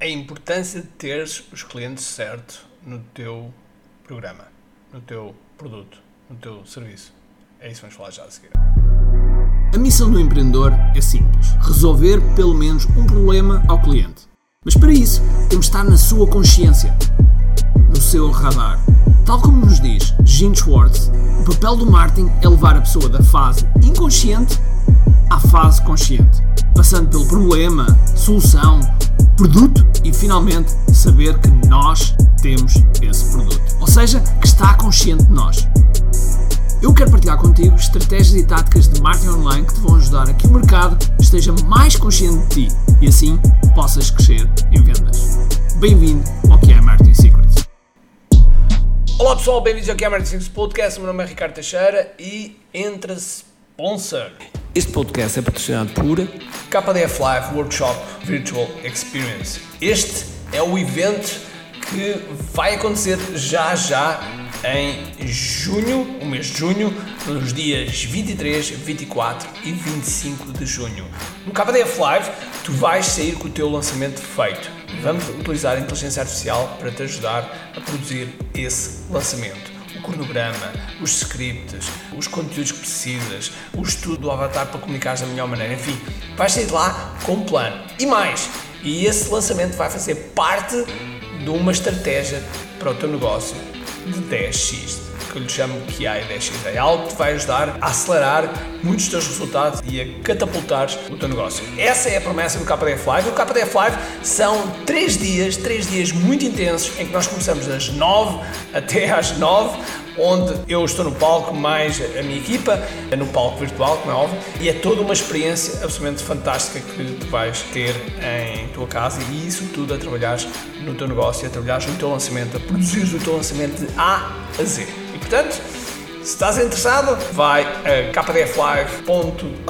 a importância de teres os clientes certos no teu programa, no teu produto, no teu serviço. É isso que vamos falar já a seguir. A missão do empreendedor é simples: resolver pelo menos um problema ao cliente. Mas para isso, temos de estar na sua consciência, no seu radar. Tal como nos diz Gene Schwartz, o papel do marketing é levar a pessoa da fase inconsciente à fase consciente, passando pelo problema, solução, produto e finalmente saber que nós temos esse produto. Ou seja, que está consciente de nós. Eu quero partilhar contigo estratégias e táticas de marketing online que te vão ajudar a que o mercado esteja mais consciente de ti e assim possas crescer em vendas. Bem-vindo ao que é Marketing Secrets. Olá pessoal, bem-vindos ao que é Marketing Secrets Podcast. Meu nome é Ricardo Teixeira e entra sponsor. Este podcast é patrocinado por KDF Live Workshop Virtual Experience. Este é o evento que vai acontecer já já em junho, o mês de junho, nos dias 23, 24 e 25 de junho. No KDF Live, tu vais sair com o teu lançamento feito. Vamos utilizar a inteligência artificial para te ajudar a produzir esse lançamento cronograma, os scripts, os conteúdos que precisas, o estudo do avatar para comunicares da melhor maneira, enfim, vais sair de lá com um plano. E mais, e esse lançamento vai fazer parte de uma estratégia para o teu negócio de 10x que eu lhe chamo QI 10x. É algo que te vai ajudar a acelerar muitos dos teus resultados e a catapultar o teu negócio. Essa é a promessa do KDF Live. O KDF Live são 3 dias, 3 dias muito intensos em que nós começamos das 9 até às 9 onde eu estou no palco mais a minha equipa, no palco virtual, como é óbvio, e é toda uma experiência absolutamente fantástica que tu vais ter em tua casa e isso tudo a trabalhar no teu negócio, a trabalhar no teu lançamento, a produzir o teu lançamento de A a Z. E portanto, se estás interessado, vai a kdflive.com,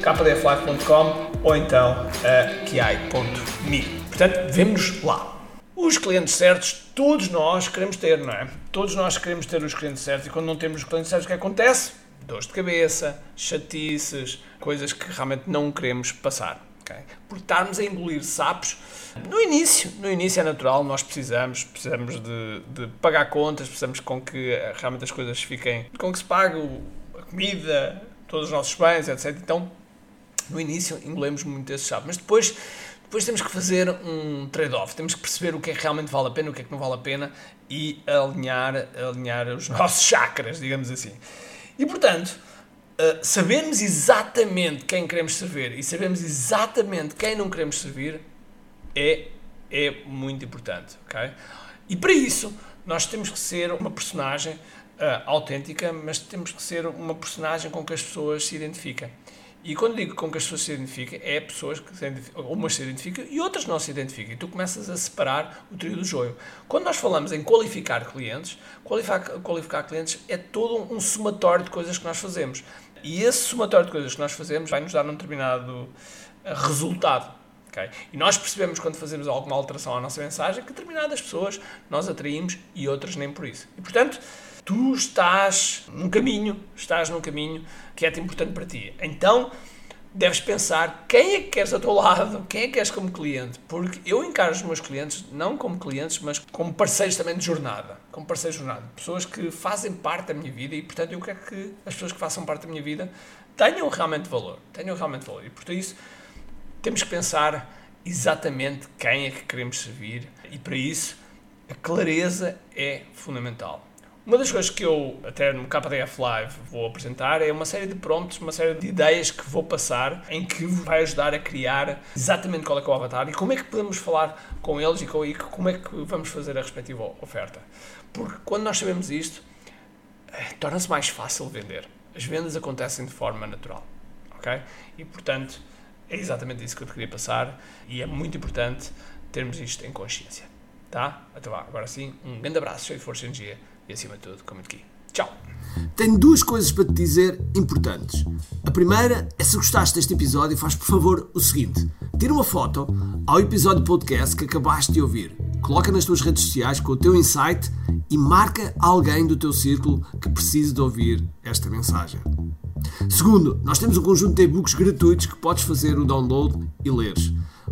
kdflive.com ou então a kiai.me. Portanto, vemo-nos lá. Os clientes certos, todos nós queremos ter, não é? Todos nós queremos ter os clientes certos e quando não temos os clientes certos, o que acontece? Dores de cabeça, chatices, coisas que realmente não queremos passar. Okay? Por estarmos a engolir sapos, no início, no início é natural, nós precisamos, precisamos de, de pagar contas, precisamos com que eh, realmente as coisas fiquem, com que se pague a comida, todos os nossos bens, etc. Então, no início engolemos muito esse sapo, mas depois depois temos que fazer um trade-off, temos que perceber o que é que realmente vale a pena, o que é que não vale a pena e alinhar, alinhar os nossos chakras, digamos assim. E portanto, uh, sabermos exatamente quem queremos servir e sabermos exatamente quem não queremos servir é, é muito importante, ok? E para isso, nós temos que ser uma personagem uh, autêntica, mas temos que ser uma personagem com que as pessoas se identificam. E quando digo com que as pessoas se identificam, é pessoas que se umas se identificam e outras não se identificam. E tu começas a separar o trio do joio. Quando nós falamos em qualificar clientes, qualificar, qualificar clientes é todo um somatório de coisas que nós fazemos. E esse somatório de coisas que nós fazemos vai nos dar um determinado eh, resultado. Okay? E nós percebemos quando fazemos alguma alteração à nossa mensagem que determinadas pessoas nós atraímos e outras nem por isso. E portanto, tu estás num caminho, estás num caminho que é importante para ti. Então, deves pensar quem é que queres ao teu lado, quem é que queres como cliente, porque eu encaro os meus clientes não como clientes, mas como parceiros também de jornada, como parceiros de jornada, pessoas que fazem parte da minha vida e, portanto, eu quero que as pessoas que façam parte da minha vida tenham realmente valor, tenham realmente valor. E, por isso, temos que pensar exatamente quem é que queremos servir e, para isso, a clareza é fundamental. Uma das coisas que eu, até no KDF Live, vou apresentar é uma série de prompts, uma série de ideias que vou passar em que vai ajudar a criar exatamente qual é, que é o avatar e como é que podemos falar com eles e, com, como é que vamos fazer a respectiva oferta. Porque quando nós sabemos isto, eh, torna-se mais fácil vender. As vendas acontecem de forma natural. Ok? E portanto, é exatamente isso que eu te queria passar e é muito importante termos isto em consciência. Tá? Então vá, agora sim, um grande abraço, cheio de força e energia e acima de tudo, como aqui. Tchau! Tenho duas coisas para te dizer importantes. A primeira é se gostaste deste episódio, faz por favor o seguinte: tira uma foto ao episódio podcast que acabaste de ouvir, coloca nas tuas redes sociais com o teu insight e marca alguém do teu círculo que precise de ouvir esta mensagem. Segundo, nós temos um conjunto de e-books gratuitos que podes fazer o download e leres.